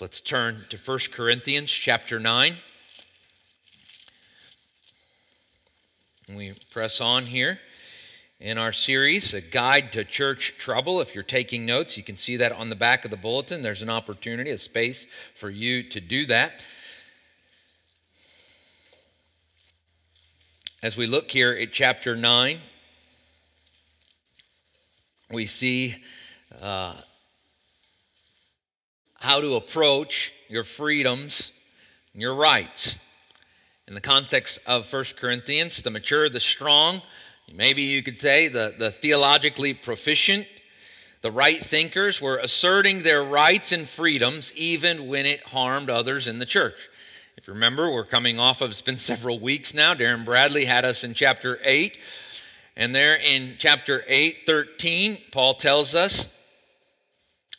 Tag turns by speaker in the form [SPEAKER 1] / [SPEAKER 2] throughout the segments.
[SPEAKER 1] Let's turn to 1 Corinthians chapter 9. We press on here in our series, A Guide to Church Trouble. If you're taking notes, you can see that on the back of the bulletin. There's an opportunity, a space for you to do that. As we look here at chapter 9, we see uh, how to approach your freedoms and your rights. In the context of 1 Corinthians, the mature, the strong, maybe you could say the, the theologically proficient, the right thinkers were asserting their rights and freedoms even when it harmed others in the church. If you remember, we're coming off of, it's been several weeks now. Darren Bradley had us in chapter 8. And there in chapter 8, 13, Paul tells us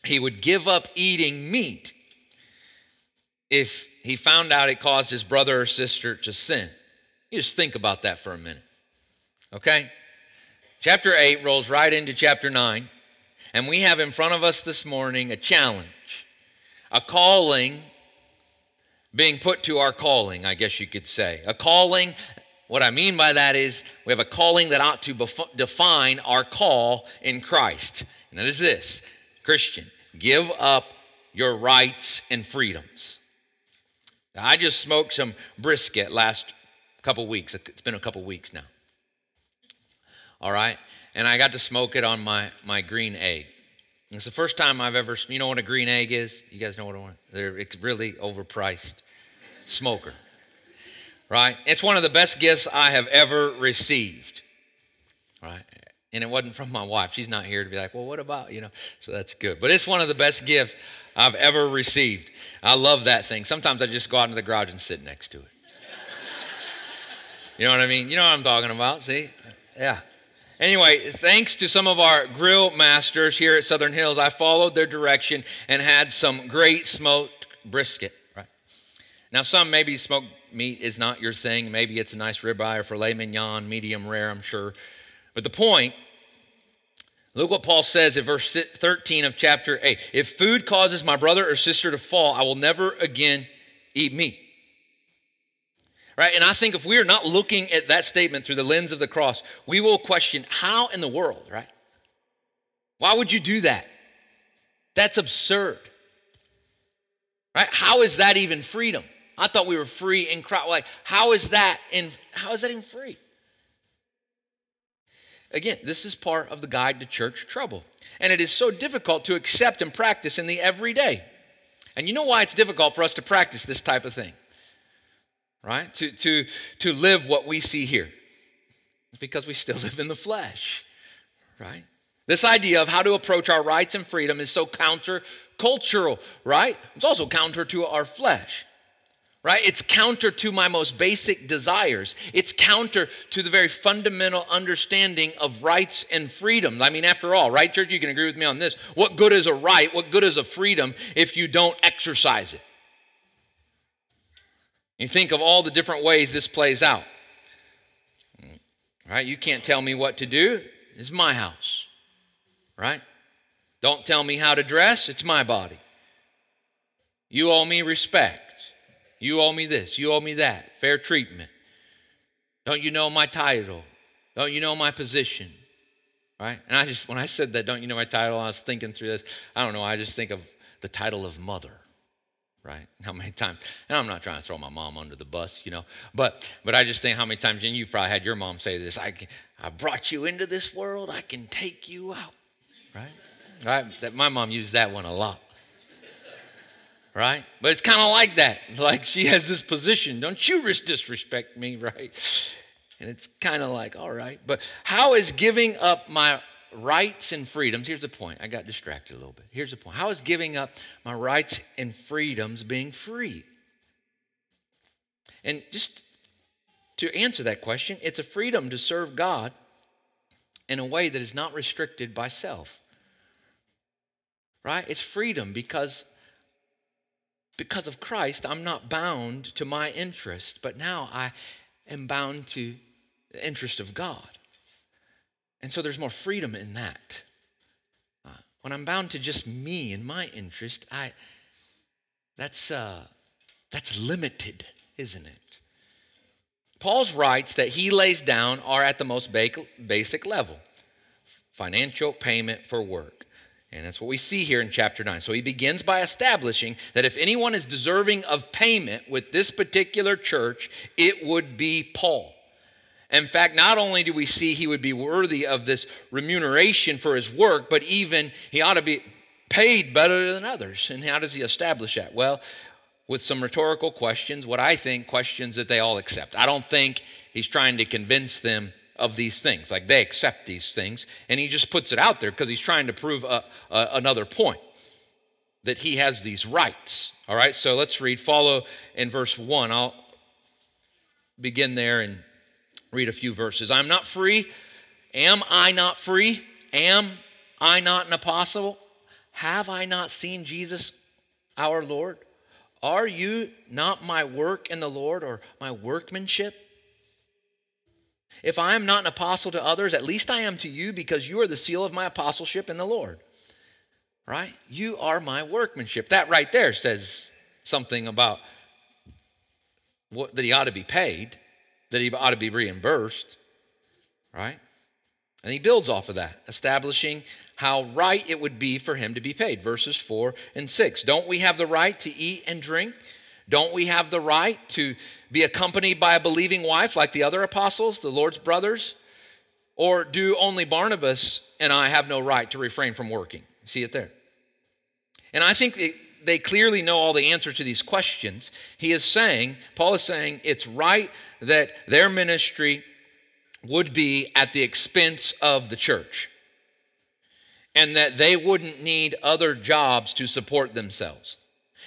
[SPEAKER 1] he would give up eating meat if he found out it caused his brother or sister to sin. You just think about that for a minute. Okay? Chapter 8 rolls right into chapter 9, and we have in front of us this morning a challenge, a calling being put to our calling, I guess you could say. A calling, what I mean by that is we have a calling that ought to bef- define our call in Christ. And that is this Christian, Give up your rights and freedoms. I just smoked some brisket last couple weeks. It's been a couple weeks now. All right? And I got to smoke it on my, my green egg. It's the first time I've ever, you know what a green egg is? You guys know what I want? They're it's really overpriced smoker. Right? It's one of the best gifts I have ever received. Right? And it wasn't from my wife. She's not here to be like, well, what about, you know? So that's good. But it's one of the best gifts I've ever received. I love that thing. Sometimes I just go out into the garage and sit next to it. you know what I mean? You know what I'm talking about, see? Yeah. Anyway, thanks to some of our grill masters here at Southern Hills, I followed their direction and had some great smoked brisket, right? Now, some maybe smoked meat is not your thing. Maybe it's a nice ribeye or filet mignon, medium rare, I'm sure. But the point Look what Paul says in verse 13 of chapter 8. If food causes my brother or sister to fall, I will never again eat meat. Right? And I think if we are not looking at that statement through the lens of the cross, we will question how in the world, right? Why would you do that? That's absurd. Right? How is that even freedom? I thought we were free in Christ. Like, how is that in how is that even free? Again, this is part of the guide to church trouble. And it is so difficult to accept and practice in the everyday. And you know why it's difficult for us to practice this type of thing? Right? To, to, to live what we see here. It's because we still live in the flesh. Right? This idea of how to approach our rights and freedom is so counter cultural, right? It's also counter to our flesh right? It's counter to my most basic desires. It's counter to the very fundamental understanding of rights and freedoms. I mean, after all, right, church? You can agree with me on this. What good is a right? What good is a freedom if you don't exercise it? You think of all the different ways this plays out. Right? You can't tell me what to do. It's my house. Right? Don't tell me how to dress. It's my body. You owe me respect. You owe me this. You owe me that. Fair treatment. Don't you know my title? Don't you know my position? Right? And I just, when I said that, don't you know my title? I was thinking through this. I don't know. I just think of the title of mother. Right? How many times? And I'm not trying to throw my mom under the bus, you know, but but I just think how many times, and you probably had your mom say this: "I can, I brought you into this world. I can take you out." Right? Right? That my mom used that one a lot right? But it's kind of like that. Like she has this position. Don't you disrespect me, right? And it's kind of like, all right. But how is giving up my rights and freedoms? Here's the point. I got distracted a little bit. Here's the point. How is giving up my rights and freedoms being free? And just to answer that question, it's a freedom to serve God in a way that is not restricted by self. Right? It's freedom because because of Christ, I'm not bound to my interest, but now I am bound to the interest of God. And so there's more freedom in that. Uh, when I'm bound to just me and my interest, I, That's, uh, that's limited, isn't it? Paul's rights that he lays down are at the most basic level financial payment for work. And that's what we see here in chapter 9. So he begins by establishing that if anyone is deserving of payment with this particular church, it would be Paul. In fact, not only do we see he would be worthy of this remuneration for his work, but even he ought to be paid better than others. And how does he establish that? Well, with some rhetorical questions, what I think questions that they all accept. I don't think he's trying to convince them of these things. Like they accept these things, and he just puts it out there because he's trying to prove a, a, another point that he has these rights. All right, so let's read. Follow in verse 1. I'll begin there and read a few verses. I'm not free. Am I not free? Am I not an apostle? Have I not seen Jesus our Lord? Are you not my work in the Lord or my workmanship? If I am not an apostle to others, at least I am to you because you are the seal of my apostleship in the Lord. Right? You are my workmanship. That right there says something about what, that he ought to be paid, that he ought to be reimbursed. Right? And he builds off of that, establishing how right it would be for him to be paid. Verses 4 and 6. Don't we have the right to eat and drink? Don't we have the right to be accompanied by a believing wife like the other apostles, the Lord's brothers? Or do only Barnabas and I have no right to refrain from working? See it there. And I think they clearly know all the answers to these questions. He is saying, Paul is saying, it's right that their ministry would be at the expense of the church and that they wouldn't need other jobs to support themselves.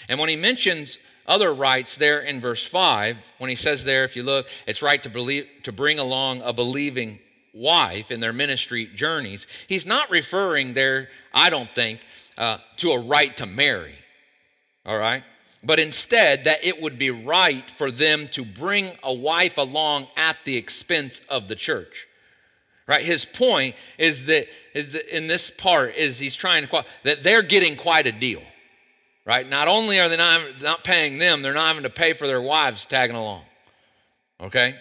[SPEAKER 1] And when he mentions other rights there in verse 5, when he says there, if you look, it's right to, believe, to bring along a believing wife in their ministry journeys, he's not referring there, I don't think, uh, to a right to marry. All right? But instead, that it would be right for them to bring a wife along at the expense of the church right his point is that, is that in this part is he's trying to that they're getting quite a deal right not only are they not, not paying them they're not having to pay for their wives tagging along okay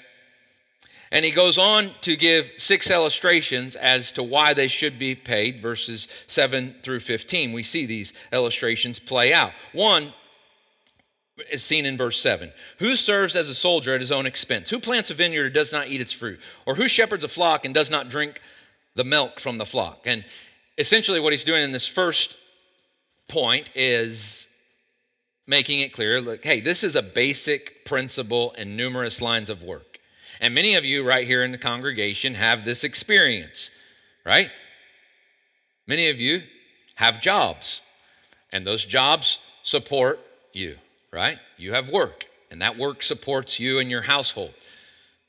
[SPEAKER 1] and he goes on to give six illustrations as to why they should be paid verses 7 through 15 we see these illustrations play out one is seen in verse 7. Who serves as a soldier at his own expense? Who plants a vineyard and does not eat its fruit? Or who shepherds a flock and does not drink the milk from the flock? And essentially, what he's doing in this first point is making it clear look, hey, this is a basic principle in numerous lines of work. And many of you right here in the congregation have this experience, right? Many of you have jobs, and those jobs support you right? You have work, and that work supports you and your household.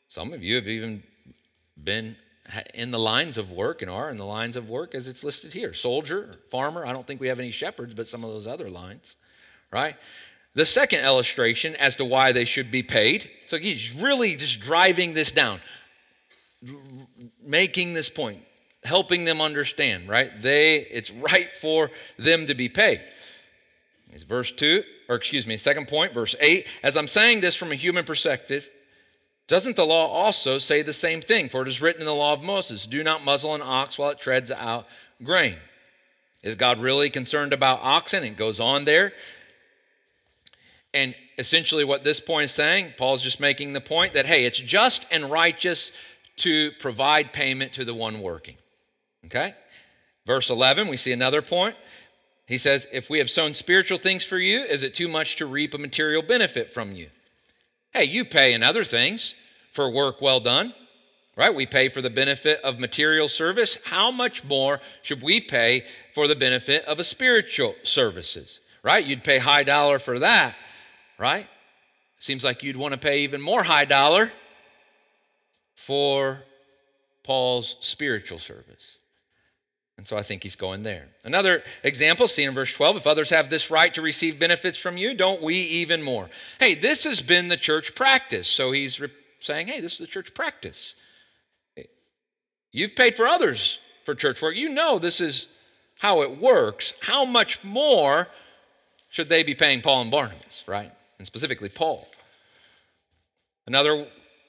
[SPEAKER 1] Some of you have even been in the lines of work and are in the lines of work as it's listed here soldier, farmer. I don't think we have any shepherds, but some of those other lines, right? The second illustration as to why they should be paid. So he's really just driving this down, making this point, helping them understand, right? They it's right for them to be paid. It's verse 2 or excuse me, second point, verse 8. As I'm saying this from a human perspective, doesn't the law also say the same thing? For it is written in the law of Moses do not muzzle an ox while it treads out grain. Is God really concerned about oxen? It goes on there. And essentially, what this point is saying, Paul's just making the point that, hey, it's just and righteous to provide payment to the one working. Okay? Verse 11, we see another point. He says, If we have sown spiritual things for you, is it too much to reap a material benefit from you? Hey, you pay in other things for work well done, right? We pay for the benefit of material service. How much more should we pay for the benefit of a spiritual services, right? You'd pay high dollar for that, right? Seems like you'd want to pay even more high dollar for Paul's spiritual service. And so I think he's going there. Another example, seen in verse 12 if others have this right to receive benefits from you, don't we even more? Hey, this has been the church practice. So he's re- saying, hey, this is the church practice. You've paid for others for church work. You know this is how it works. How much more should they be paying Paul and Barnabas, right? And specifically Paul. Another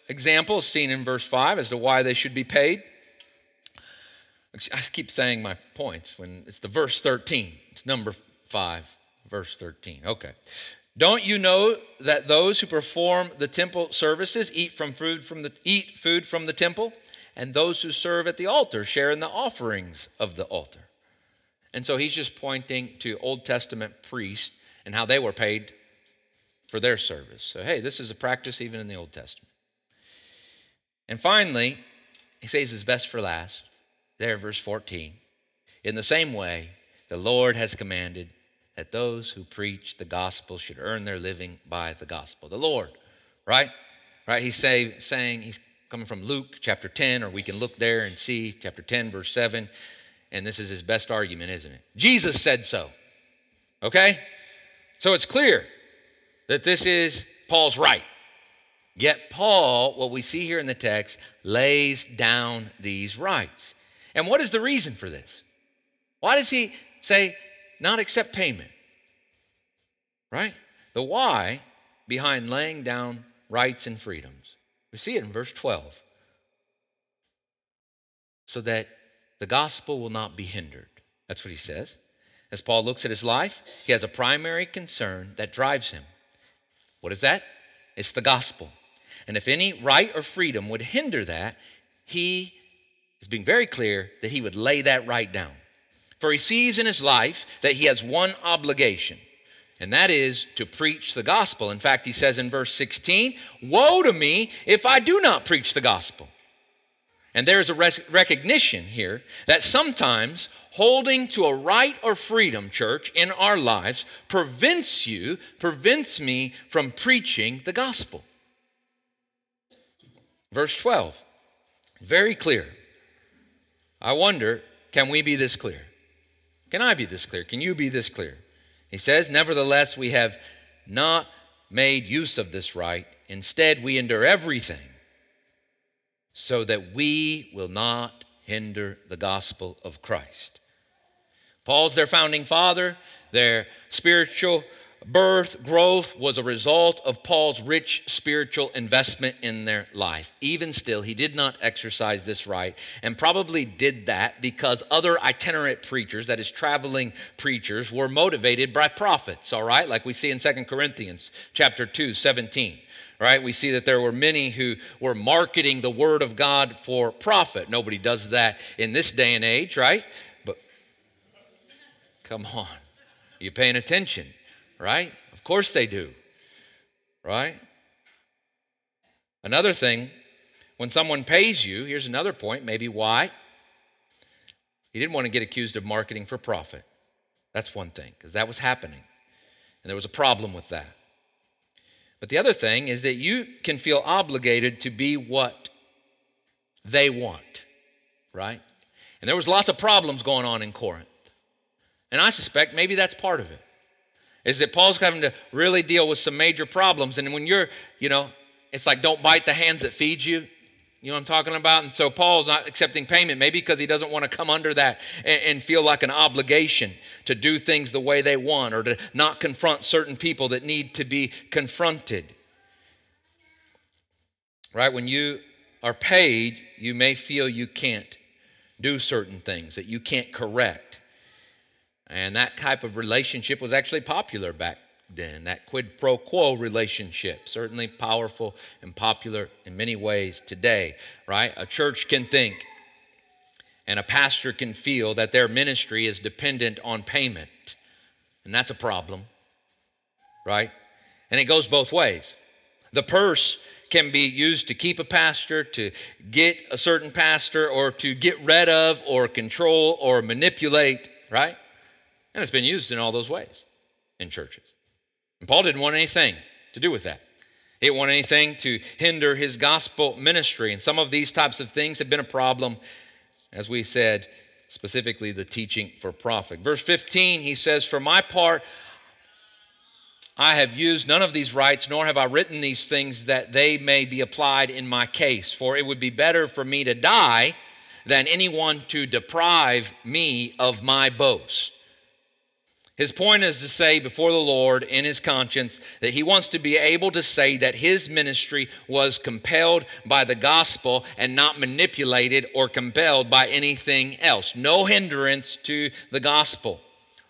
[SPEAKER 1] example is seen in verse 5 as to why they should be paid. I keep saying my points when it's the verse 13. It's number 5, verse 13. Okay. Don't you know that those who perform the temple services eat from food from the eat food from the temple, and those who serve at the altar share in the offerings of the altar? And so he's just pointing to Old Testament priests and how they were paid for their service. So hey, this is a practice even in the Old Testament. And finally, he says his best for last. There, verse 14. In the same way, the Lord has commanded that those who preach the gospel should earn their living by the gospel. The Lord, right? Right? He's say, saying, he's coming from Luke chapter 10, or we can look there and see chapter 10, verse 7. And this is his best argument, isn't it? Jesus said so. Okay? So it's clear that this is Paul's right. Yet, Paul, what we see here in the text, lays down these rights. And what is the reason for this? Why does he say not accept payment? Right? The why behind laying down rights and freedoms. We see it in verse 12. So that the gospel will not be hindered. That's what he says. As Paul looks at his life, he has a primary concern that drives him. What is that? It's the gospel. And if any right or freedom would hinder that, he is being very clear that he would lay that right down. For he sees in his life that he has one obligation, and that is to preach the gospel. In fact, he says in verse 16, Woe to me if I do not preach the gospel. And there is a recognition here that sometimes holding to a right or freedom, church, in our lives prevents you, prevents me from preaching the gospel. Verse 12, very clear. I wonder, can we be this clear? Can I be this clear? Can you be this clear? He says, Nevertheless, we have not made use of this right. Instead, we endure everything so that we will not hinder the gospel of Christ. Paul's their founding father, their spiritual birth, growth was a result of Paul's rich spiritual investment in their life. Even still, he did not exercise this right and probably did that because other itinerant preachers, that is, traveling preachers, were motivated by profits, all right? Like we see in 2 Corinthians chapter 2, 17 right? We see that there were many who were marketing the word of God for profit. Nobody does that in this day and age, right? But come on. you're you paying attention? Right? Of course they do, right? Another thing, when someone pays you, here's another point, maybe why. He didn't want to get accused of marketing for profit. That's one thing, because that was happening. And there was a problem with that. But the other thing is that you can feel obligated to be what they want, right? And there was lots of problems going on in Corinth. And I suspect maybe that's part of it is that Paul's having to really deal with some major problems. And when you're, you know, it's like don't bite the hands that feed you. You know what I'm talking about? And so Paul's not accepting payment, maybe because he doesn't want to come under that and, and, feel like an obligation to do things the way they want or to not confront certain people that need to be confronted. Right? When you are paid, you may feel you can't do certain things, that you can't correct. And that type of relationship was actually popular back then, that quid pro quo relationship. Certainly powerful and popular in many ways today, right? A church can think and a pastor can feel that their ministry is dependent on payment. And that's a problem, right? And it goes both ways. The purse can be used to keep a pastor, to get a certain pastor, or to get rid of, or control, or manipulate, right? And it's been used in all those ways in churches. And Paul didn't want anything to do with that. He didn't want anything to hinder his gospel ministry. And some of these types of things have been a problem, as we said, specifically the teaching for profit. Verse 15, he says, For my part, I have used none of these rights, nor have I written these things that they may be applied in my case. For it would be better for me to die than anyone to deprive me of my boast. His point is to say before the Lord in his conscience that he wants to be able to say that his ministry was compelled by the gospel and not manipulated or compelled by anything else. No hindrance to the gospel.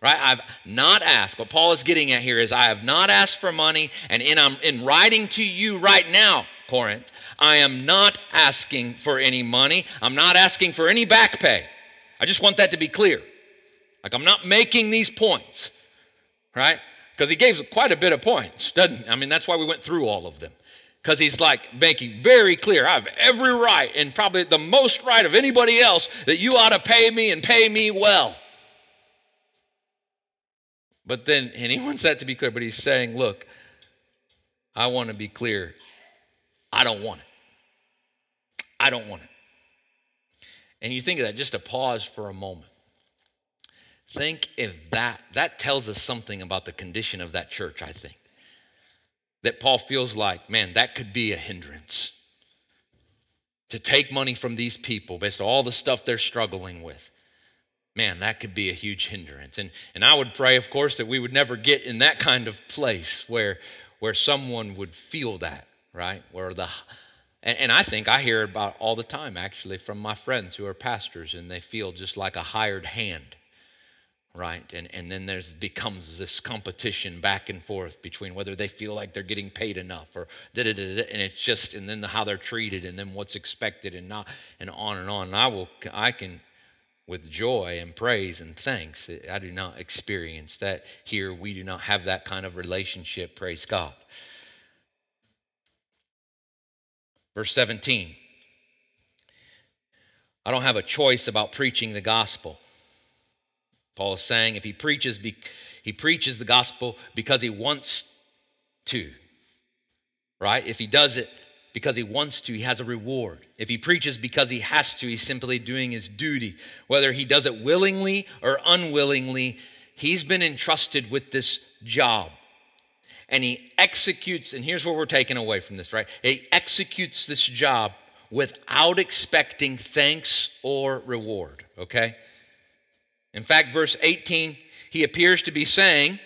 [SPEAKER 1] Right? I've not asked. What Paul is getting at here is I have not asked for money, and in, I'm in writing to you right now, Corinth, I am not asking for any money. I'm not asking for any back pay. I just want that to be clear. Like I'm not making these points, right? Because he gave quite a bit of points, doesn't I mean, that's why we went through all of them. Because he's like making very clear, I have every right and probably the most right of anybody else that you ought to pay me and pay me well. But then, and he wants that to be clear, but he's saying, look, I want to be clear. I don't want it. I don't want it. And you think of that, just to pause for a moment. Think if that, that tells us something about the condition of that church, I think. That Paul feels like, man, that could be a hindrance. To take money from these people based on all the stuff they're struggling with. Man, that could be a huge hindrance. And, and I would pray, of course, that we would never get in that kind of place where, where someone would feel that, right? Where the and, and I think I hear about all the time actually from my friends who are pastors and they feel just like a hired hand right? And and then there's becomes this competition back and forth between whether they feel like they're getting paid enough or da da da and it's just and then the, how they're treated and then what's expected and not and on and on. And i will i can with joy and praise and thanks i do not experience that here. We do not have that kind of relationship praise god. Verse 17 i don't have a choice about preaching the gospel Paul is saying if he preaches, he preaches the gospel because he wants to, right? If he does it because he wants to, he has a reward. If he preaches because he has to, he's simply doing his duty. Whether he does it willingly or unwillingly, he's been entrusted with this job. And he executes, and here's what we're taking away from this, right? He executes this job without expecting thanks or reward, okay? In fact, verse 18, he appears to be saying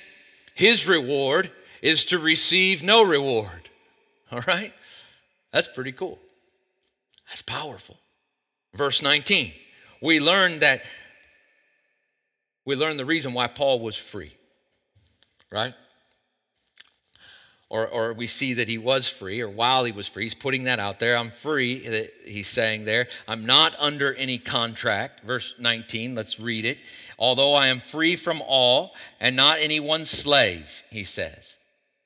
[SPEAKER 1] his reward is to receive no reward. All right? That's pretty cool. That's powerful. Verse 19, we learn that we learn the reason why Paul was free. Right? Or, or we see that he was free, or while he was free, he's putting that out there. I'm free, he's saying there. I'm not under any contract. Verse 19, let's read it. Although I am free from all and not anyone's slave, he says.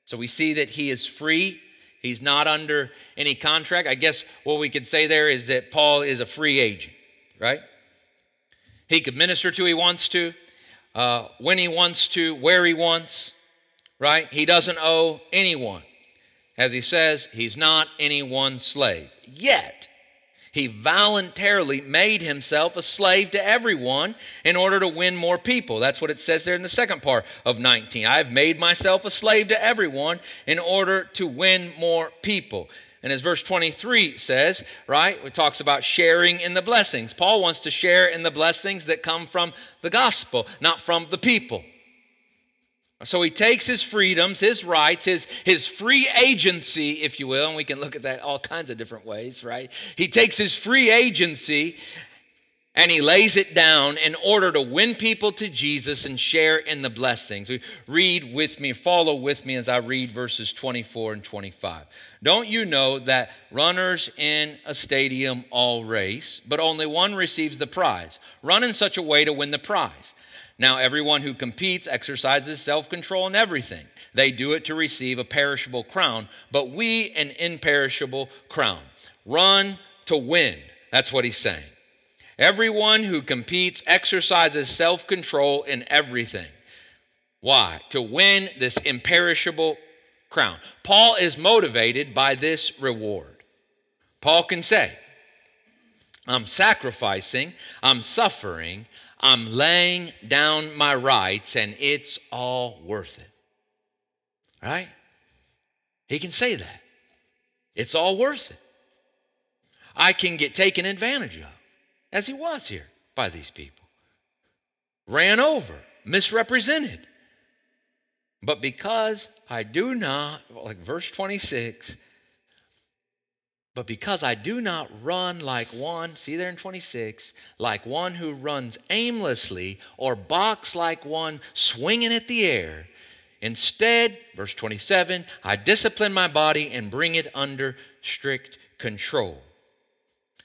[SPEAKER 1] So we see that he is free. He's not under any contract. I guess what we could say there is that Paul is a free agent, right? He could minister to who he wants to, uh, when he wants to, where he wants right? He doesn't owe anyone. As he says, he's not anyone's slave. Yet, he voluntarily made himself a slave to everyone in order to win more people. That's what it says there in the second part of 19. I've made myself a slave to everyone in order to win more people. And as verse 23 says, right, it talks about sharing in the blessings. Paul wants to share in the blessings that come from the gospel, not from the people. So he takes his freedoms, his rights, his, his free agency, if you will, and we can look at that all kinds of different ways, right? He takes his free agency and he lays it down in order to win people to Jesus and share in the blessings. Read with me, follow with me as I read verses 24 and 25. Don't you know that runners in a stadium all race, but only one receives the prize? Run in such a way to win the prize. Now, everyone who competes exercises self control in everything. They do it to receive a perishable crown, but we an imperishable crown. Run to win. That's what he's saying. Everyone who competes exercises self control in everything. Why? To win this imperishable crown. Paul is motivated by this reward. Paul can say, I'm sacrificing, I'm suffering, I'm laying down my rights and it's all worth it. Right? He can say that. It's all worth it. I can get taken advantage of, as he was here by these people. Ran over, misrepresented, But because I do not, like verse 26, but because I do not run like one, see there in 26, like one who runs aimlessly or box like one swinging at the air. Instead, verse 27, I discipline my body and bring it under strict control.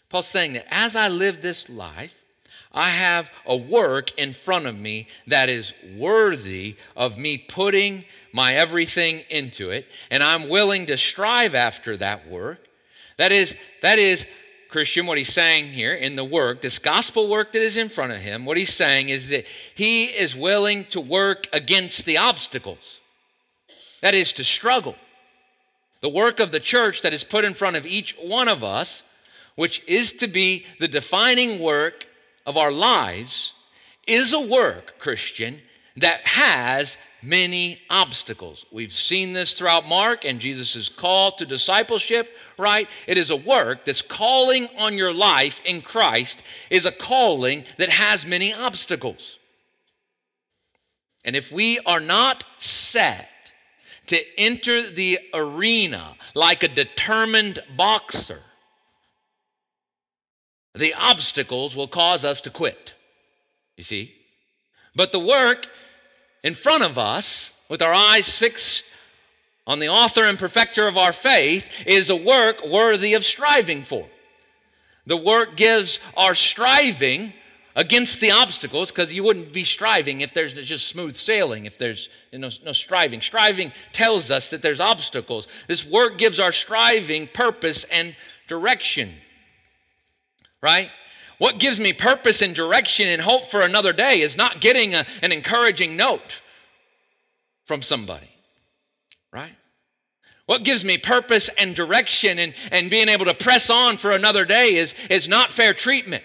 [SPEAKER 1] Paul's saying that as I live this life, I have a work in front of me that is worthy of me putting my everything into it, and I'm willing to strive after that work. That is, that is, Christian, what he's saying here in the work, this gospel work that is in front of him, what he's saying is that he is willing to work against the obstacles. That is, to struggle. The work of the church that is put in front of each one of us, which is to be the defining work of our lives, is a work, Christian, that has many obstacles. We've seen this throughout Mark and Jesus' call to discipleship, right? It is a work that's calling on your life in Christ, is a calling that has many obstacles. And if we are not set to enter the arena like a determined boxer, the obstacles will cause us to quit. You see? But the work in front of us, with our eyes fixed on the author and perfecter of our faith, is a work worthy of striving for. The work gives our striving against the obstacles because you wouldn't be striving if there's just smooth sailing, if there's you know, no striving. Striving tells us that there's obstacles. This work gives our striving purpose and direction. Right? What gives me purpose and direction and hope for another day is not getting a, an encouraging note from somebody, right? What gives me purpose and direction and, and being able to press on for another day is, is not fair treatment.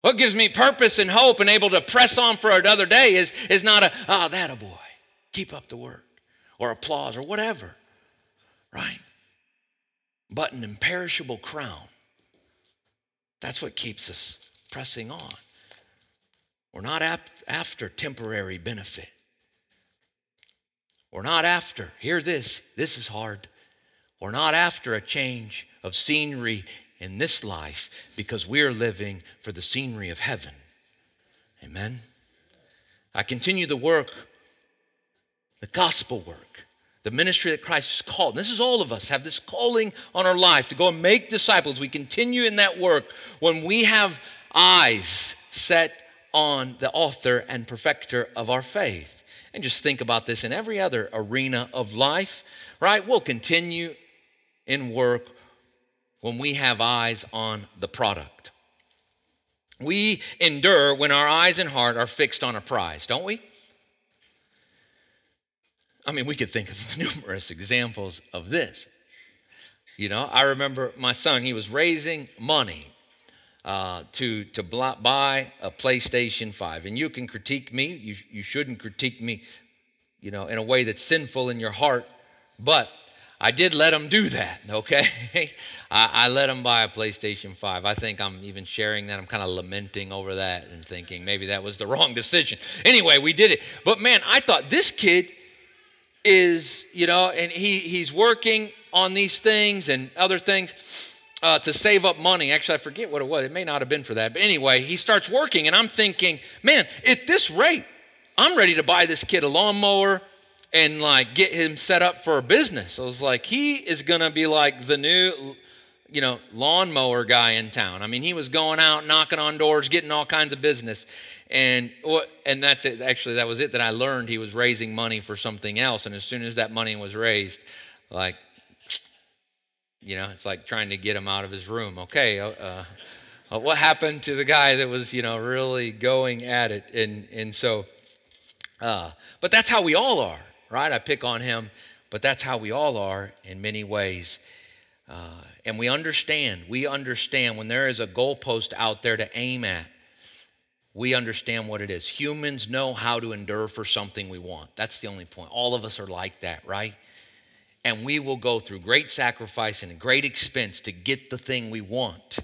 [SPEAKER 1] What gives me purpose and hope and able to press on for another day is, is not a, oh, that a boy, keep up the work, or applause, or whatever, right? But an imperishable crown that's what keeps us pressing on. We're not ap- after temporary benefit. We're not after, hear this, this is hard. We're not after a change of scenery in this life because we're living for the scenery of heaven. Amen. I continue the work, the gospel work the ministry that Christ has called. And this is all of us have this calling on our life to go and make disciples. We continue in that work when we have eyes set on the author and perfecter of our faith. And just think about this in every other arena of life, right? We'll continue in work when we have eyes on the product. We endure when our eyes and heart are fixed on a prize, don't we? I mean, we could think of numerous examples of this. You know, I remember my son, he was raising money uh, to, to buy a PlayStation 5. And you can critique me. You, you shouldn't critique me, you know, in a way that's sinful in your heart. But I did let him do that, okay? I, I, let him buy a PlayStation 5. I think I'm even sharing that. I'm kind of lamenting over that and thinking maybe that was the wrong decision. Anyway, we did it. But man, I thought this kid is, you know, and he, he's working on these things and other things uh, to save up money. Actually, I forget what it was. It may not have been for that. But anyway, he starts working, and I'm thinking, man, at this rate, I'm ready to buy this kid a lawnmower and like get him set up for a business. I was like, he is going to be like the new you know, lawnmower guy in town. I mean, he was going out knocking on doors, getting all kinds of business. And and that's it. Actually, that was it that I learned he was raising money for something else. And as soon as that money was raised, like you know, it's like trying to get him out of his room. Okay, uh, uh, what happened to the guy that was, you know, really going at it? And and so, uh, but that's how we all are, right? I pick on him, but that's how we all are in many ways. Uh, and we understand, we understand when there is a goalpost out there to aim at, we understand what it is. Humans know how to endure for something we want. That's the only point. All of us are like that, right? And we will go through great sacrifice and great expense to get the thing we want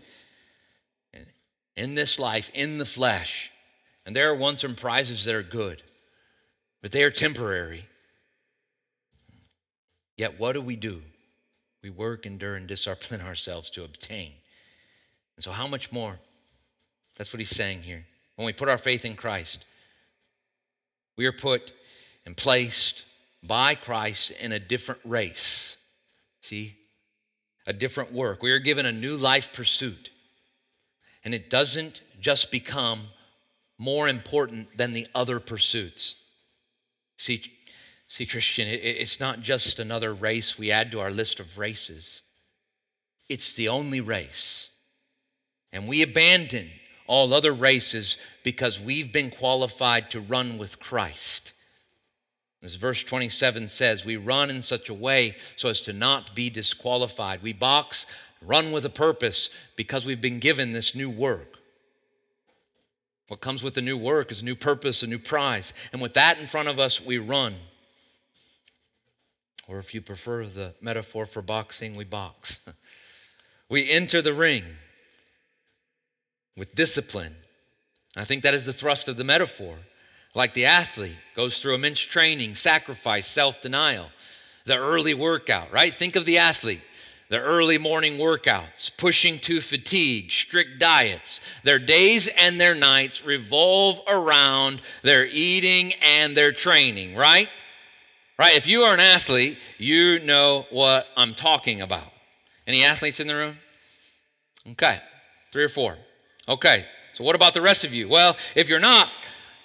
[SPEAKER 1] in this life, in the flesh. And there are ones and prizes that are good. but they are temporary. Yet, what do we do? We work, endure, and discipline ourselves to obtain. And so, how much more? That's what he's saying here. When we put our faith in Christ, we are put and placed by Christ in a different race. See? A different work. We are given a new life pursuit. And it doesn't just become more important than the other pursuits. See, see Christian, it, it's not just another race we add to our list of races, it's the only race. And we abandon all other races because we've been qualified to run with Christ. As verse 27 says, we run in such a way so as to not be disqualified. We box, run with a purpose because we've been given this new work. What comes with the new work is a new purpose, a new prize. And with that in front of us, we run. Or if you prefer the metaphor for boxing, we box. we enter the ring with discipline. I think that is the thrust of the metaphor. Like the athlete goes through immense training, sacrifice, self denial, the early workout, right? Think of the athlete the early morning workouts, pushing to fatigue, strict diets. Their days and their nights revolve around their eating and their training, right? Right? If you are an athlete, you know what I'm talking about. Any athletes in the room? Okay, three or four. Okay, so what about the rest of you? Well, if you're not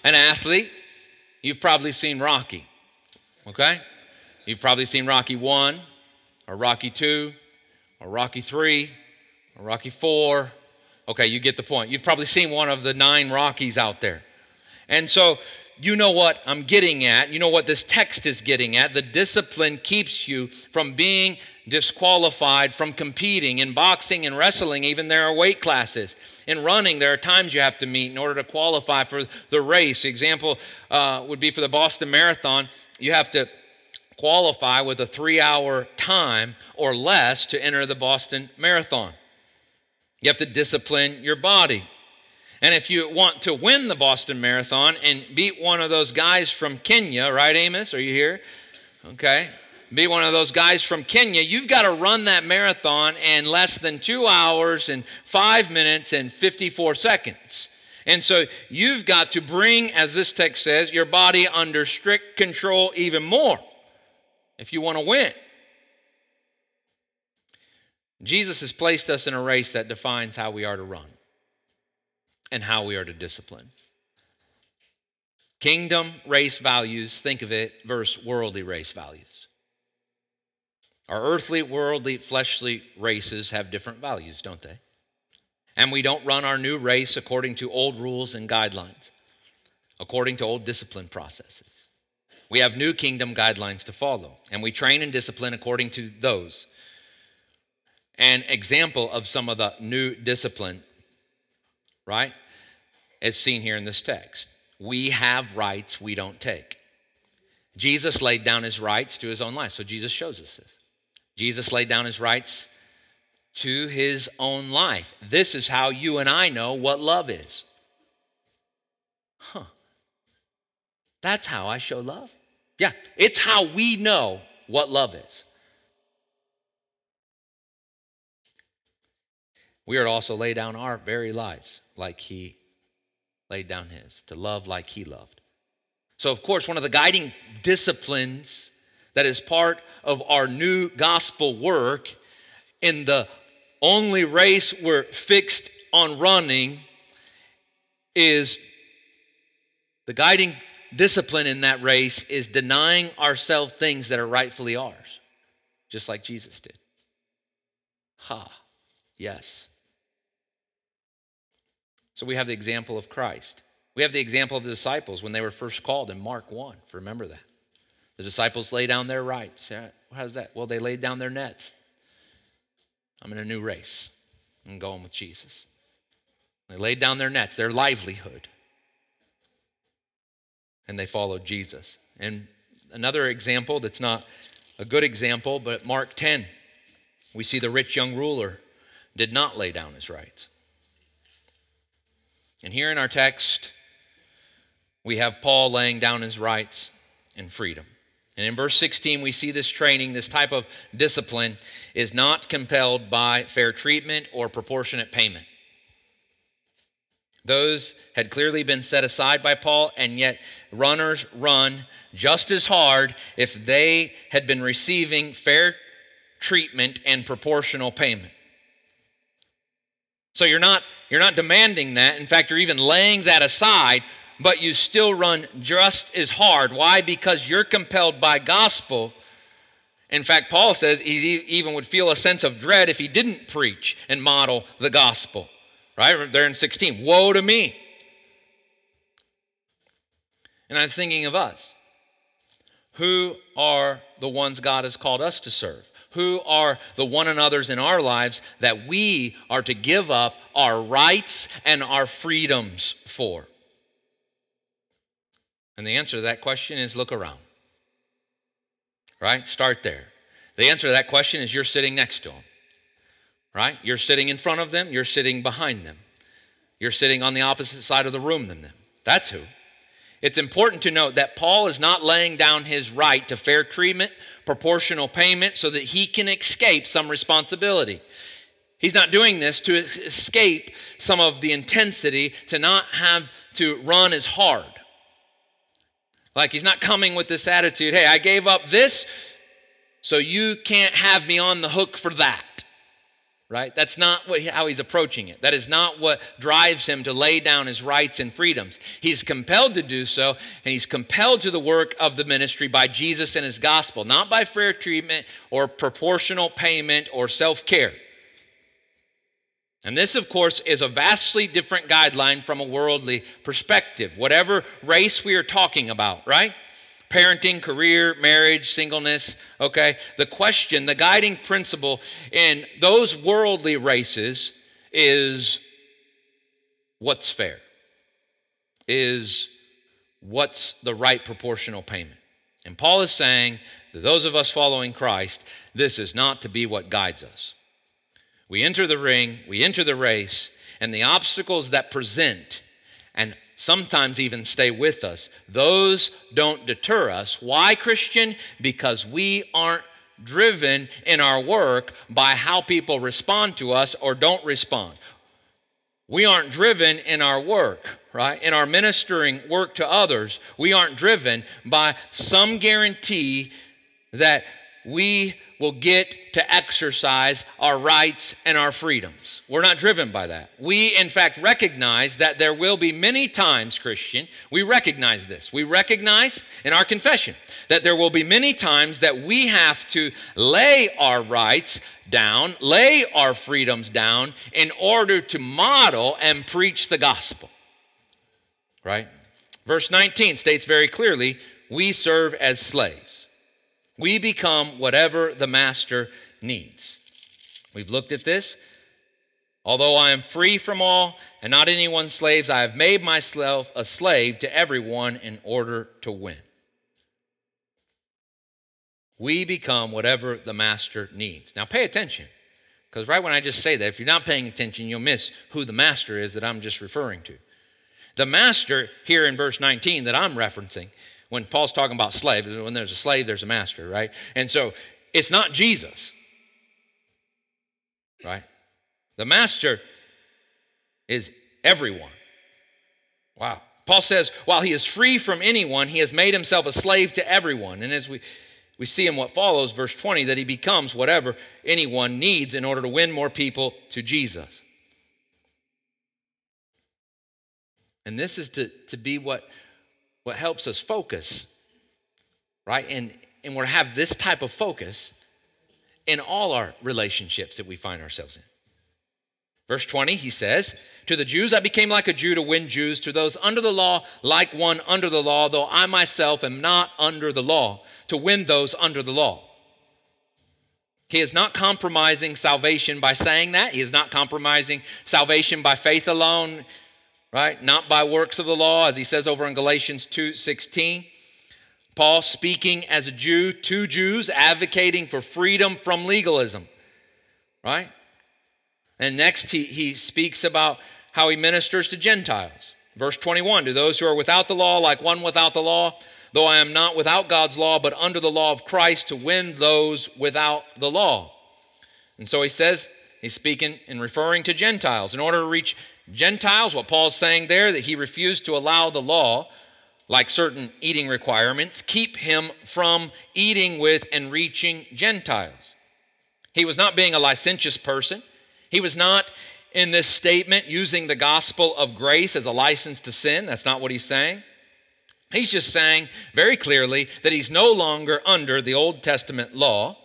[SPEAKER 1] an athlete, you've probably seen Rocky. Okay? You've probably seen Rocky 1 or Rocky 2 or Rocky 3 or Rocky 4. Okay, you get the point. You've probably seen one of the nine Rockies out there. And so you know what I'm getting at. You know what this text is getting at. The discipline keeps you from being disqualified from competing. In boxing and wrestling, even there are weight classes. In running, there are times you have to meet in order to qualify for the race. Example uh, would be for the Boston Marathon. You have to qualify with a three hour time or less to enter the Boston Marathon. You have to discipline your body. And if you want to win the Boston Marathon and beat one of those guys from Kenya, right, Amos? Are you here? Okay. Be one of those guys from Kenya, you've got to run that marathon in less than two hours and five minutes and 54 seconds. And so you've got to bring, as this text says, your body under strict control even more if you want to win. Jesus has placed us in a race that defines how we are to run and how we are to discipline. Kingdom race values, think of it, versus worldly race values. Our earthly, worldly, fleshly races have different values, don't they? And we don't run our new race according to old rules and guidelines, according to old discipline processes. We have new kingdom guidelines to follow, and we train and discipline according to those. An example of some of the new discipline, right, is seen here in this text. We have rights we don't take. Jesus laid down his rights to his own life. So Jesus shows us this. Jesus laid down his rights to his own life. This is how you and I know what love is. Huh. That's how I show love. Yeah, it's how we know what love is. We are to also lay down our very lives like He laid down His, to love like He loved. So, of course, one of the guiding disciplines that is part of our new gospel work in the only race we're fixed on running is the guiding discipline in that race is denying ourselves things that are rightfully ours, just like Jesus did. Ha, yes. So we have the example of Christ. We have the example of the disciples when they were first called in Mark 1. Remember that. The disciples lay down their rights. How's that? Well, they laid down their nets. I'm in a new race. I'm going with Jesus. They laid down their nets, their livelihood and they followed Jesus. And another example that's not a good example, but Mark 10, we see the rich young ruler did not lay down his rights. And here in our text, we have Paul laying down his rights and freedom. And in verse 16, we see this training, this type of discipline, is not compelled by fair treatment or proportionate payment. Those had clearly been set aside by Paul, and yet runners run just as hard if they had been receiving fair treatment and proportional payment. So you're not, you're not demanding that. In fact, you're even laying that aside but you still run just as hard. Why? Because you're compelled by gospel. In fact, Paul says he even would feel a sense of dread if he didn't preach and model the gospel. Right? There in 16. Woe to me. And I was thinking of us. Who are the ones God has called us to serve? Who are the one another's in our lives that we are to give up our rights and our freedoms for? And the answer to that question is look around. Right? Start there. The answer to that question is you're sitting next to them. Right? You're sitting in front of them, you're sitting behind them. You're sitting on the opposite side of the room than them. That's who. It's important to note that Paul is not laying down his right to fair treatment, proportional payment, so that he can escape some responsibility. He's not doing this to escape some of the intensity, to not have to run as hard. Like he's not coming with this attitude, hey, I gave up this, so you can't have me on the hook for that. Right? That's not what, how he's approaching it. That is not what drives him to lay down his rights and freedoms. He's compelled to do so, and he's compelled to the work of the ministry by Jesus and his gospel, not by fair treatment or proportional payment or self care. And this, of course, is a vastly different guideline from a worldly perspective, whatever race we are talking about, right? Parenting, career, marriage, singleness, okay? The question, the guiding principle in those worldly races is what's fair? Is what's the right proportional payment? And Paul is saying that those of us following Christ, this is not to be what guides us. We enter the ring, we enter the race, and the obstacles that present and sometimes even stay with us, those don't deter us. Why, Christian? Because we aren't driven in our work by how people respond to us or don't respond. We aren't driven in our work, right? In our ministering work to others, we aren't driven by some guarantee that we will get to exercise our rights and our freedoms. We're not driven by that. We, in fact, recognize that there will be many times, Christian, we recognize this. We recognize in our confession that there will be many times that we have to lay our rights down, lay our freedoms down in order to model and preach the gospel. Right? Verse 19 states very clearly we serve as slaves. We become whatever the master needs. We've looked at this. Although I am free from all and not anyone's slaves, I have made myself a slave to everyone in order to win. We become whatever the master needs. Now pay attention, because right when I just say that, if you're not paying attention, you'll miss who the master is that I'm just referring to. The master here in verse 19 that I'm referencing when Paul's talking about slaves, when there's a slave, there's a master, right? And so it's not Jesus, right? The master is everyone. Wow. Paul says, while he is free from anyone, he has made himself a slave to everyone. And as we, we see in what follows, verse 20, that he becomes whatever anyone needs in order to win more people to Jesus. And this is to, to be what what helps us focus, right? And, and we're have this type of focus in all our relationships that we find ourselves in. Verse 20, he says, To the Jews I became like a Jew to win Jews, to those under the law, like one under the law, though I myself am not under the law, to win those under the law. He is not compromising salvation by saying that. He is not compromising salvation by faith alone right? Not by works of the law, as he says over in Galatians 2:16. Paul speaking as a Jew to Jews, advocating for freedom from legalism, right? And next he, he speaks about how he ministers to Gentiles. Verse 21 To those who are without the law, like one without the law, though I am not without God's law, but under the law of Christ to win those without the law. And so he says, he's speaking and referring to Gentiles. In order to reach Gentiles, what Paul's saying there, that he refused to allow the law, like certain eating requirements, keep him from eating with and reaching Gentiles. He was not being a licentious person. He was not in this statement using the gospel of grace as a license to sin. That's not what he's saying. He's just saying very clearly that he's no longer under the Old Testament law.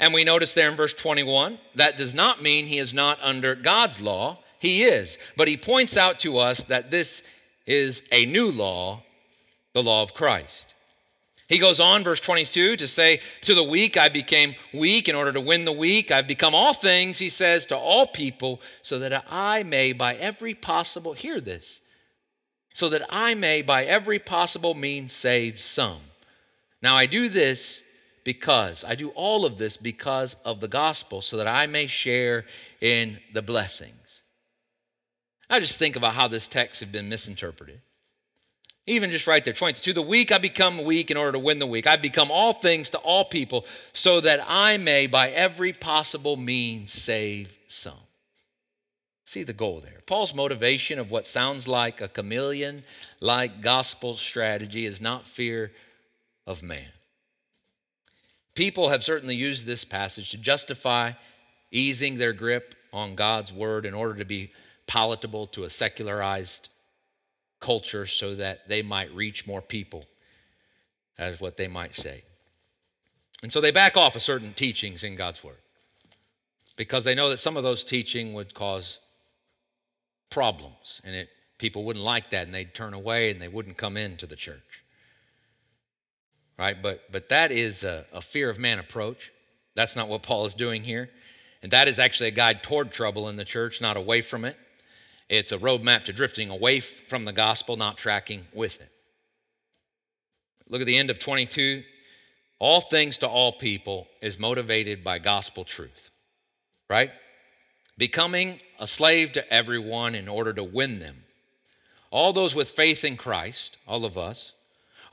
[SPEAKER 1] And we notice there in verse 21 that does not mean he is not under God's law. He is. But he points out to us that this is a new law, the law of Christ. He goes on, verse 22, to say, To the weak I became weak in order to win the weak. I've become all things, he says, to all people, so that I may by every possible, hear this, so that I may by every possible means save some. Now I do this because, I do all of this because of the gospel, so that I may share in the blessings. I just think about how this text has been misinterpreted. Even just right there, 22. To the weak I become weak in order to win the weak. I become all things to all people so that I may by every possible means save some. See the goal there. Paul's motivation of what sounds like a chameleon like gospel strategy is not fear of man. People have certainly used this passage to justify easing their grip on God's word in order to be palatable to a secularized culture so that they might reach more people, as what they might say. And so they back off of certain teachings in God's Word because they know that some of those teaching would cause problems and it, people wouldn't like that and they'd turn away and they wouldn't come into the church. Right? But, but that is a, a fear of man approach. That's not what Paul is doing here. And that is actually a guide toward trouble in the church, not away from it. It's a roadmap to drifting away from the gospel, not tracking with it. Look at the end of 22. All things to all people is motivated by gospel truth, right? Becoming a slave to everyone in order to win them. All those with faith in Christ, all of us,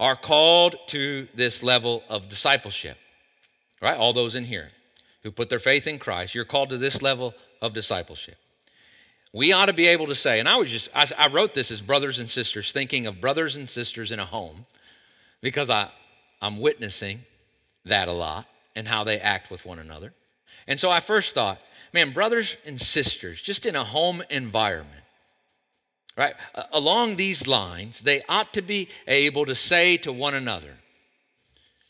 [SPEAKER 1] are called to this level of discipleship, right? All those in here who put their faith in Christ, you're called to this level of discipleship. We ought to be able to say, and I was just, I, I, wrote this as brothers and sisters, thinking of brothers and sisters in a home, because I, I'm witnessing that a lot and how they act with one another. And so I first thought, man, brothers and sisters, just in a home environment, right? Along these lines, they ought to be able to say to one another,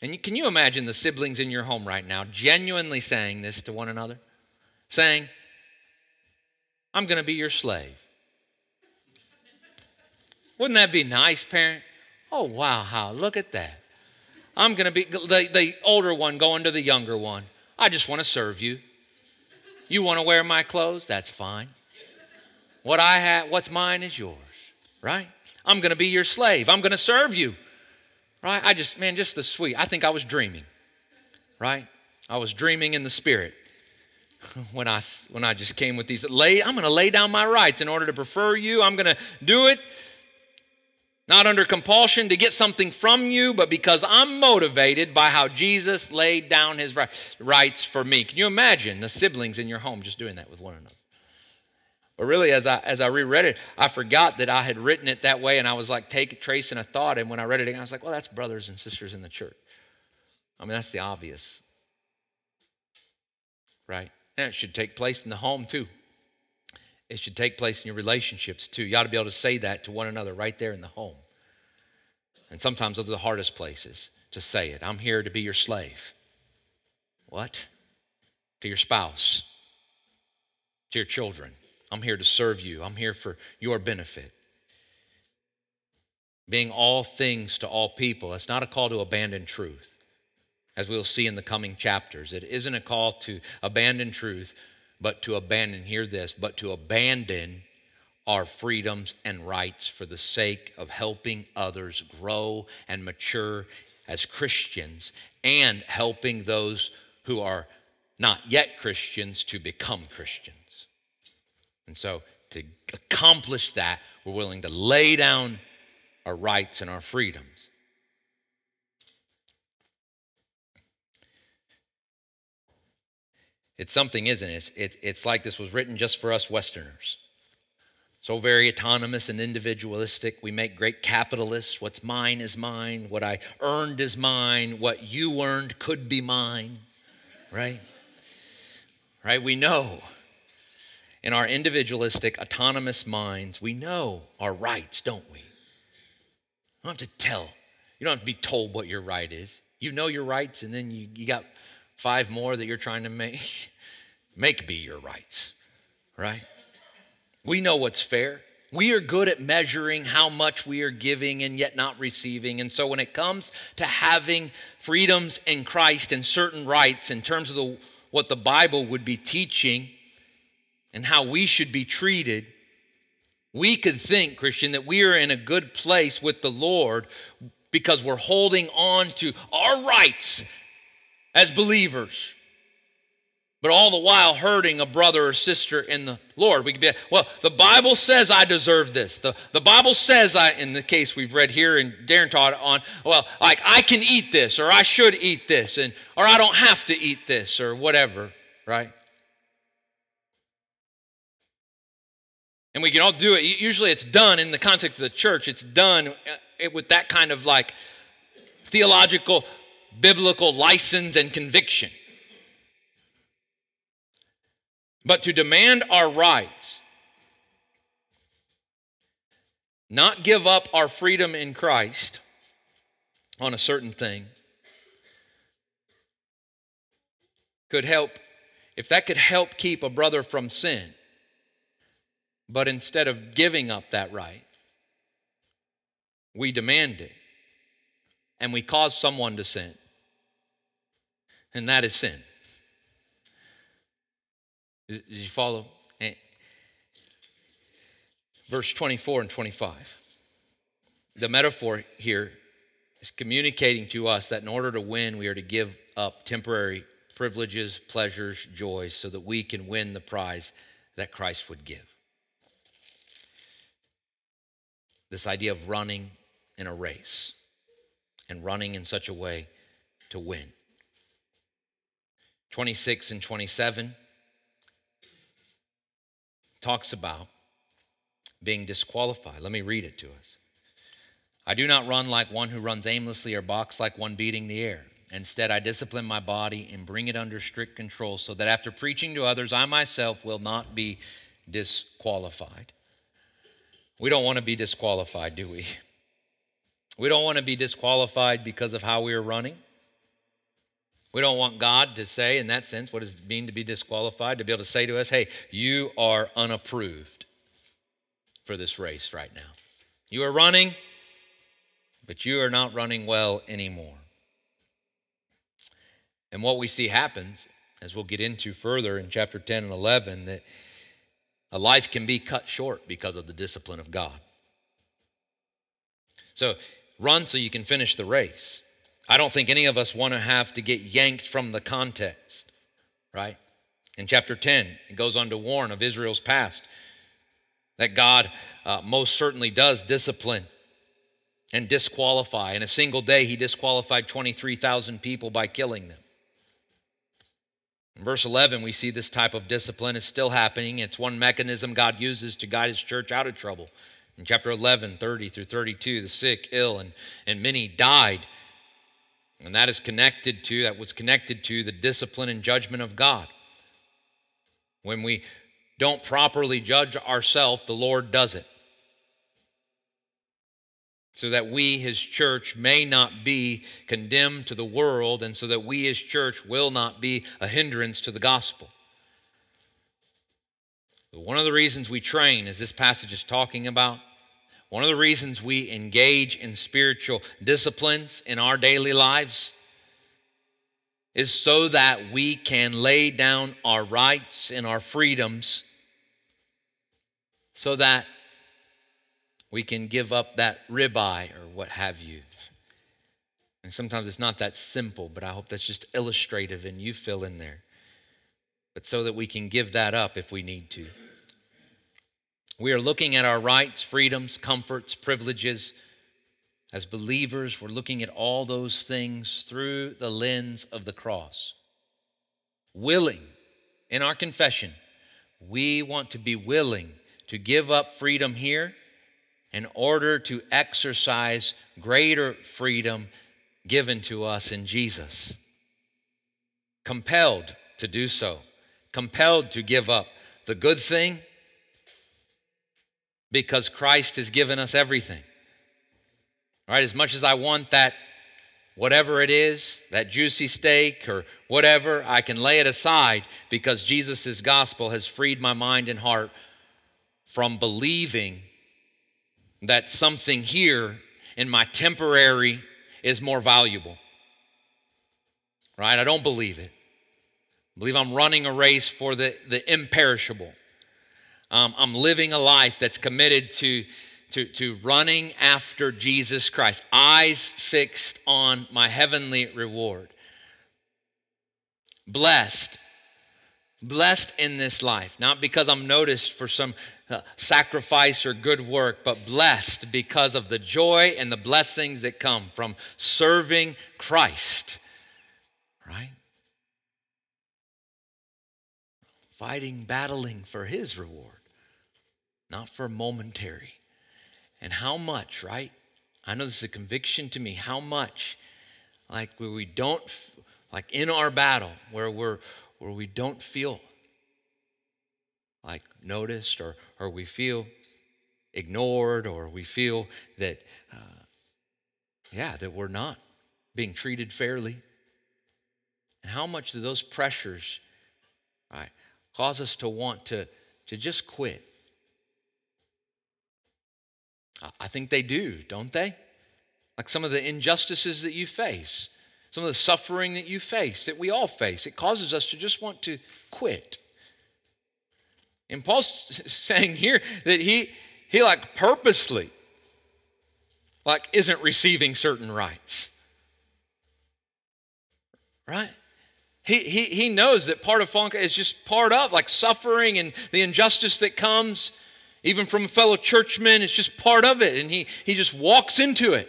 [SPEAKER 1] and can you imagine the siblings in your home right now genuinely saying this to one another? Saying, I'm going to be your slave. Wouldn't that be nice, parent? Oh, wow, how? Look at that. I'm going to be the, the older one going to the younger one. I just want to serve you. You want to wear my clothes? That's fine. What I have, what's mine is yours, right? I'm going to be your slave. I'm going to serve you, right? I just, man, just the sweet. I think I was dreaming, right? I was dreaming in the spirit when I, when I just came with these. Lay, I'm going to lay down my rights in order to prefer you. I'm going to do it not under compulsion to get something from you, but because I'm motivated by how Jesus laid down his rights for me. Can you imagine the siblings in your home just doing that with one another? But really, as I as I reread it, I forgot that I had written it that way, and I was like take, tracing a thought. And when I read it again, I was like, "Well, that's brothers and sisters in the church." I mean, that's the obvious, right? And it should take place in the home too. It should take place in your relationships too. You ought to be able to say that to one another right there in the home. And sometimes those are the hardest places to say it. I'm here to be your slave. What? To your spouse, to your children. I'm here to serve you. I'm here for your benefit. Being all things to all people. That's not a call to abandon truth as we'll see in the coming chapters. It isn't a call to abandon truth, but to abandon, hear this, but to abandon our freedoms and rights for the sake of helping others grow and mature as Christians and helping those who are not yet Christians to become Christians. And so, to accomplish that, we're willing to lay down our rights and our freedoms. It's something, isn't it? It's, it, it's like this was written just for us Westerners. So very autonomous and individualistic. We make great capitalists. What's mine is mine. What I earned is mine. What you earned could be mine. Right? Right? We know in our individualistic, autonomous minds, we know our rights, don't we? You don't have to tell. You don't have to be told what your right is. You know your rights, and then you, you got five more that you're trying to make, make be your rights, right? We know what's fair. We are good at measuring how much we are giving and yet not receiving. And so when it comes to having freedoms in Christ and certain rights in terms of the, what the Bible would be teaching and how we should be treated, we could think, Christian, that we are in a good place with the Lord because we're holding on to our rights as believers but all the while hurting a brother or sister in the Lord. We could be, well, the Bible says I deserve this. The, the Bible says I, in the case we've read here and Darren taught on, well, like I can eat this or I should eat this and or I don't have to eat this or whatever, right? And we can all do it. Usually it's done in the context of the church. It's done uh, with that kind of like theological, biblical license and conviction. But to demand our rights, not give up our freedom in Christ on a certain thing, could help, if that could help keep a brother from sin, but instead of giving up that right, we demand it and we cause someone to sin. And that is sin. Did you follow? Verse 24 and 25. The metaphor here is communicating to us that in order to win, we are to give up temporary privileges, pleasures, joys, so that we can win the prize that Christ would give. This idea of running in a race and running in such a way to win. 26 and 27 talks about being disqualified. Let me read it to us. I do not run like one who runs aimlessly or box like one beating the air. Instead, I discipline my body and bring it under strict control so that after preaching to others, I myself will not be disqualified. We don't want to be disqualified, do we? We don't want to be disqualified because of how we are running. We don't want God to say, in that sense, what does it mean to be disqualified? To be able to say to us, hey, you are unapproved for this race right now. You are running, but you are not running well anymore. And what we see happens, as we'll get into further in chapter 10 and 11, that a life can be cut short because of the discipline of God. So, run so you can finish the race. I don't think any of us want to have to get yanked from the context, right? In chapter 10, it goes on to warn of Israel's past that God uh, most certainly does discipline and disqualify. In a single day, he disqualified 23,000 people by killing them. In verse 11, we see this type of discipline is still happening. It's one mechanism God uses to guide his church out of trouble. In chapter 11, 30 through 32, the sick, ill, and, and many died and that is connected to, that was connected to the discipline and judgment of God. When we don't properly judge ourselves, the Lord does it. So that we, His church, may not be condemned to the world, and so that we, His church, will not be a hindrance to the gospel. One of the reasons we train, as this passage is talking about, one of the reasons we engage in spiritual disciplines in our daily lives is so that we can lay down our rights and our freedoms so that we can give up that ribeye or what have you. And sometimes it's not that simple, but I hope that's just illustrative and you fill in there. But so that we can give that up if we need to. We are looking at our rights, freedoms, comforts, privileges. As believers, we're looking at all those things through the lens of the cross, willing in our confession, we want to be willing to give up freedom here in order to exercise greater freedom given to us in Jesus. Compelled to do so, compelled to give up the good thing because Christ has given us everything. All right, as much as I want that, whatever it is, that juicy steak or whatever, I can lay it aside because Jesus' gospel has freed my mind and heart from believing that something here in my temporary is more valuable. Right? I don't believe it. I believe I'm running a race for the, the imperishable. Um, I'm living a life that's committed to, to, to running after Jesus Christ, eyes fixed on my heavenly reward. Blessed blessed in this life, not because I'm noticed for some uh, sacrifice or good work, but blessed because of the joy and the blessings that come from serving Christ. Right? Fighting, battling for his reward, not for momentary. And how much, right? I know this is a conviction to me. How much, like where we don't, like in our battle, where we're where we don't feel like noticed or, or we feel ignored or we feel that, uh, yeah, that we're not being treated fairly. And how much do those pressures right, cause us to want to, to just quit? I think they do, don't they? Like some of the injustices that you face some of the suffering that you face, that we all face. It causes us to just want to quit. And Paul's saying here that he, he like purposely, like isn't receiving certain rights. Right? He, he, he knows that part of funk is just part of like suffering and the injustice that comes even from a fellow churchman. It's just part of it. And he, he just walks into it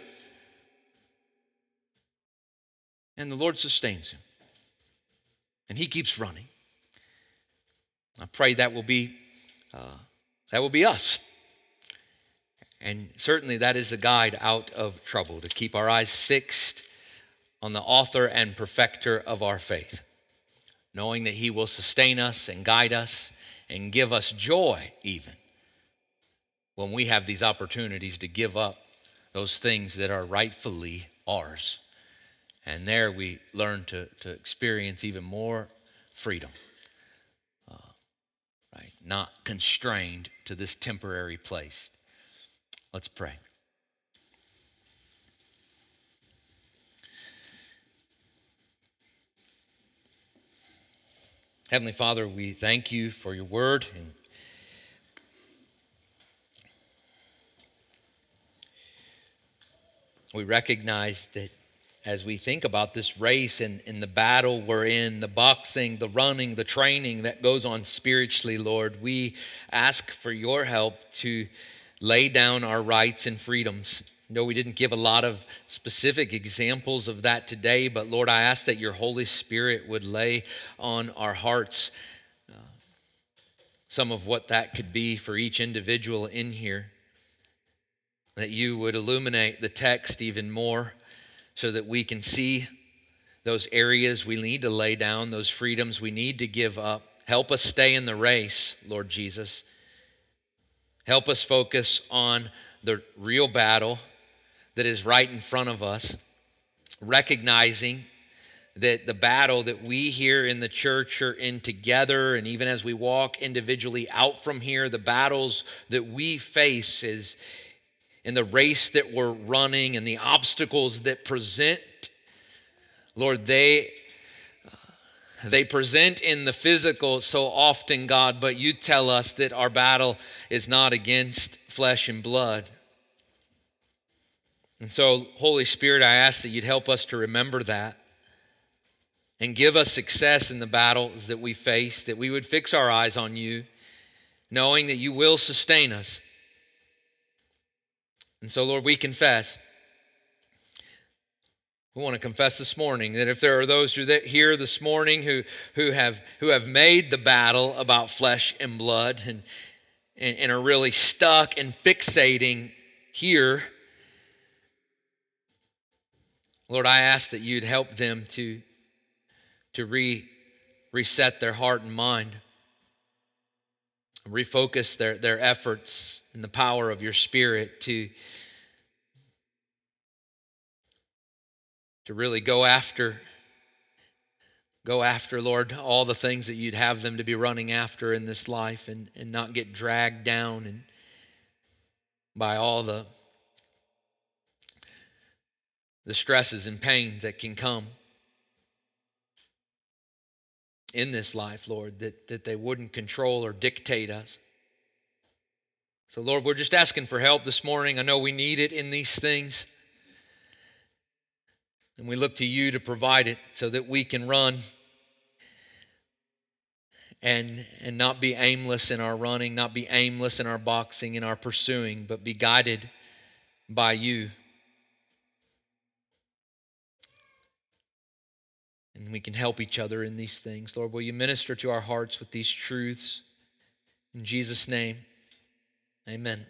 [SPEAKER 1] and the Lord sustains him. And he keeps running. I pray that will be uh, that will be us. And certainly that is a guide out of trouble to keep our eyes fixed on the author and perfecter of our faith, knowing that he will sustain us and guide us and give us joy even when we have these opportunities to give up those things that are rightfully ours. And there we learn to, to experience even more freedom, uh, right? Not constrained to this temporary place. Let's pray. Heavenly Father, we thank you for your word and we recognize that as we think about this race and, in the battle we're in, the boxing, the running, the training that goes on spiritually, Lord, we ask for your help to lay down our rights and freedoms. No, we didn't give a lot of specific examples of that today, but Lord, I ask that your Holy Spirit would lay on our hearts uh, some of what that could be for each individual in here. That you would illuminate the text even more so that we can see those areas we need to lay down, those freedoms we need to give up. Help us stay in the race, Lord Jesus. Help us focus on the real battle that is right in front of us, recognizing that the battle that we here in the church are in together, and even as we walk individually out from here, the battles that we face is, in the race that we're running and the obstacles that present, Lord, they they present in the physical so often, God, but you tell us that our battle is not against flesh and blood. And so, Holy Spirit, I ask that you'd help us to remember that and give us success in the battles that we face, that we would fix our eyes on you, knowing that you will sustain us. And so, Lord, we confess. We want to confess this morning that if there are those who that here this morning who, who, have, who have made the battle about flesh and blood and, and, and are really stuck and fixating here, Lord, I ask that you'd help them to, to re, reset their heart and mind, refocus their, their efforts in the power of your Spirit to to really go after go after lord all the things that you'd have them to be running after in this life and, and not get dragged down and by all the the stresses and pains that can come in this life lord that, that they wouldn't control or dictate us. So lord we're just asking for help this morning. I know we need it in these things. And we look to you to provide it so that we can run and, and not be aimless in our running, not be aimless in our boxing, in our pursuing, but be guided by you. And we can help each other in these things. Lord, will you minister to our hearts with these truths? In Jesus' name, amen.